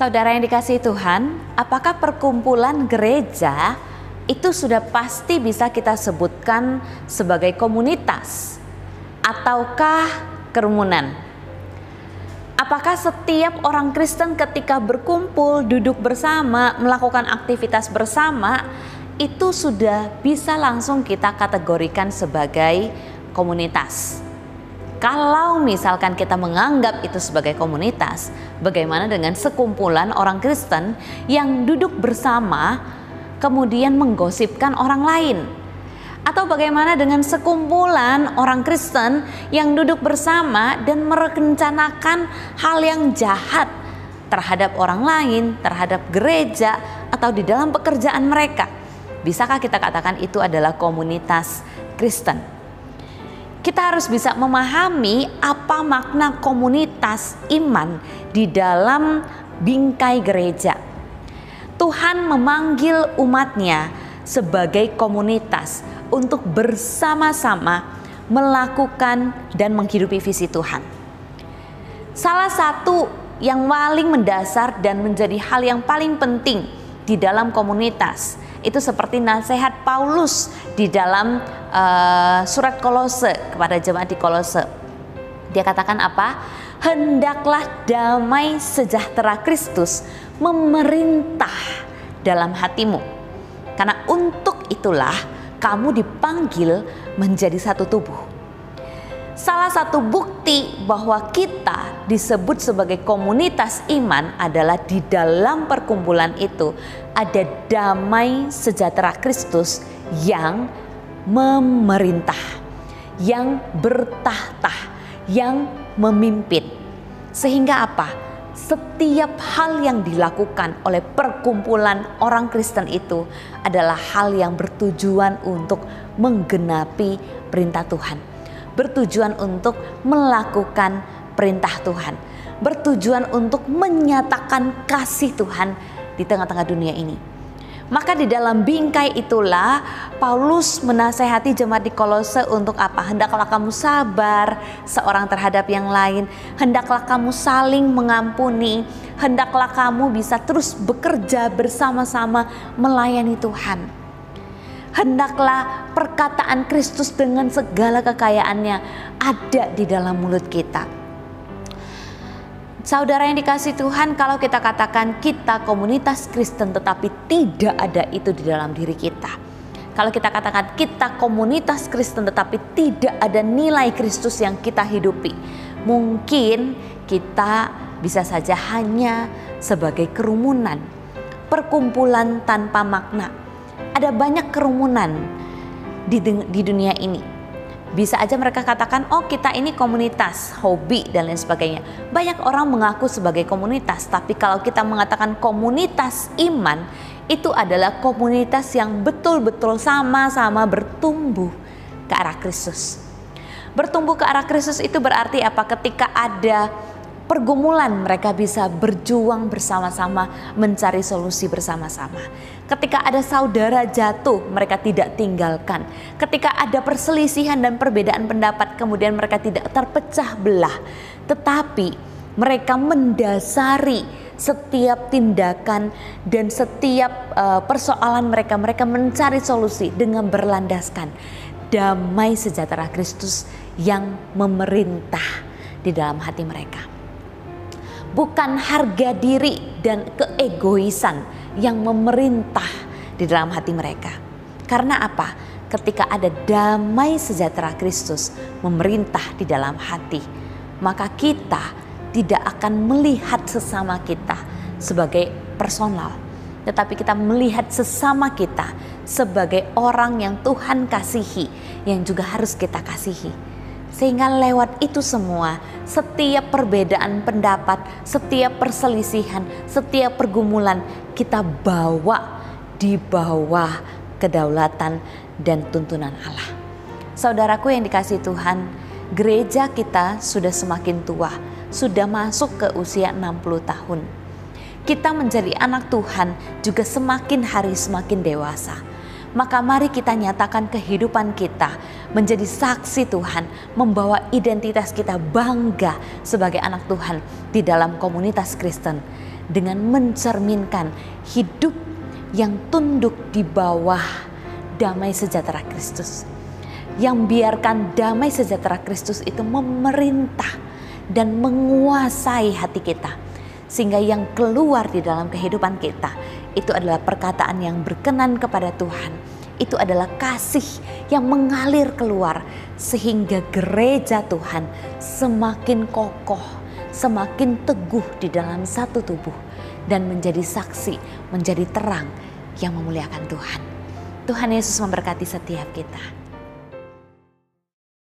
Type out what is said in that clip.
Saudara yang dikasih Tuhan, apakah perkumpulan gereja itu sudah pasti bisa kita sebutkan sebagai komunitas ataukah kerumunan? Apakah setiap orang Kristen ketika berkumpul, duduk bersama, melakukan aktivitas bersama, itu sudah bisa langsung kita kategorikan sebagai komunitas? Kalau misalkan kita menganggap itu sebagai komunitas, bagaimana dengan sekumpulan orang Kristen yang duduk bersama, kemudian menggosipkan orang lain? Atau bagaimana dengan sekumpulan orang Kristen yang duduk bersama dan merencanakan hal yang jahat terhadap orang lain, terhadap gereja, atau di dalam pekerjaan mereka? Bisakah kita katakan itu adalah komunitas Kristen? Kita harus bisa memahami apa makna komunitas iman di dalam bingkai gereja. Tuhan memanggil umatnya sebagai komunitas untuk bersama-sama melakukan dan menghidupi visi Tuhan. Salah satu yang paling mendasar dan menjadi hal yang paling penting di dalam komunitas itu seperti nasihat Paulus di dalam uh, surat Kolose kepada jemaat di Kolose. Dia katakan apa? Hendaklah damai sejahtera Kristus memerintah dalam hatimu. Karena untuk itulah kamu dipanggil menjadi satu tubuh. Salah satu bukti bahwa kita disebut sebagai komunitas iman adalah di dalam perkumpulan itu ada damai sejahtera Kristus yang memerintah, yang bertahta, yang memimpin. Sehingga apa? setiap hal yang dilakukan oleh perkumpulan orang Kristen itu adalah hal yang bertujuan untuk menggenapi perintah Tuhan, bertujuan untuk melakukan perintah Tuhan, bertujuan untuk menyatakan kasih Tuhan di tengah-tengah dunia ini. Maka di dalam bingkai itulah Paulus menasehati jemaat di Kolose untuk apa? Hendaklah kamu sabar seorang terhadap yang lain, hendaklah kamu saling mengampuni, hendaklah kamu bisa terus bekerja bersama-sama melayani Tuhan. Hendaklah perkataan Kristus dengan segala kekayaannya ada di dalam mulut kita Saudara yang dikasih Tuhan, kalau kita katakan kita komunitas Kristen tetapi tidak ada itu di dalam diri kita. Kalau kita katakan kita komunitas Kristen tetapi tidak ada nilai Kristus yang kita hidupi. Mungkin kita bisa saja hanya sebagai kerumunan, perkumpulan tanpa makna. Ada banyak kerumunan di, di dunia ini bisa aja mereka katakan, oh kita ini komunitas, hobi dan lain sebagainya. Banyak orang mengaku sebagai komunitas, tapi kalau kita mengatakan komunitas iman, itu adalah komunitas yang betul-betul sama-sama bertumbuh ke arah Kristus. Bertumbuh ke arah Kristus itu berarti apa? Ketika ada pergumulan mereka bisa berjuang bersama-sama mencari solusi bersama-sama. Ketika ada saudara jatuh, mereka tidak tinggalkan. Ketika ada perselisihan dan perbedaan pendapat, kemudian mereka tidak terpecah belah, tetapi mereka mendasari setiap tindakan dan setiap uh, persoalan mereka, mereka mencari solusi dengan berlandaskan damai sejahtera Kristus yang memerintah di dalam hati mereka bukan harga diri dan keegoisan yang memerintah di dalam hati mereka. Karena apa? Ketika ada damai sejahtera Kristus memerintah di dalam hati, maka kita tidak akan melihat sesama kita sebagai personal, tetapi kita melihat sesama kita sebagai orang yang Tuhan kasihi, yang juga harus kita kasihi sehingga lewat itu semua, setiap perbedaan pendapat, setiap perselisihan, setiap pergumulan kita bawa di bawah kedaulatan dan tuntunan Allah. Saudaraku yang dikasih Tuhan, gereja kita sudah semakin tua, sudah masuk ke usia 60 tahun. Kita menjadi anak Tuhan juga semakin hari semakin dewasa maka mari kita nyatakan kehidupan kita menjadi saksi Tuhan, membawa identitas kita bangga sebagai anak Tuhan di dalam komunitas Kristen dengan mencerminkan hidup yang tunduk di bawah damai sejahtera Kristus. Yang biarkan damai sejahtera Kristus itu memerintah dan menguasai hati kita. Sehingga yang keluar di dalam kehidupan kita itu adalah perkataan yang berkenan kepada Tuhan. Itu adalah kasih yang mengalir keluar sehingga gereja Tuhan semakin kokoh, semakin teguh di dalam satu tubuh dan menjadi saksi, menjadi terang yang memuliakan Tuhan. Tuhan Yesus memberkati setiap kita.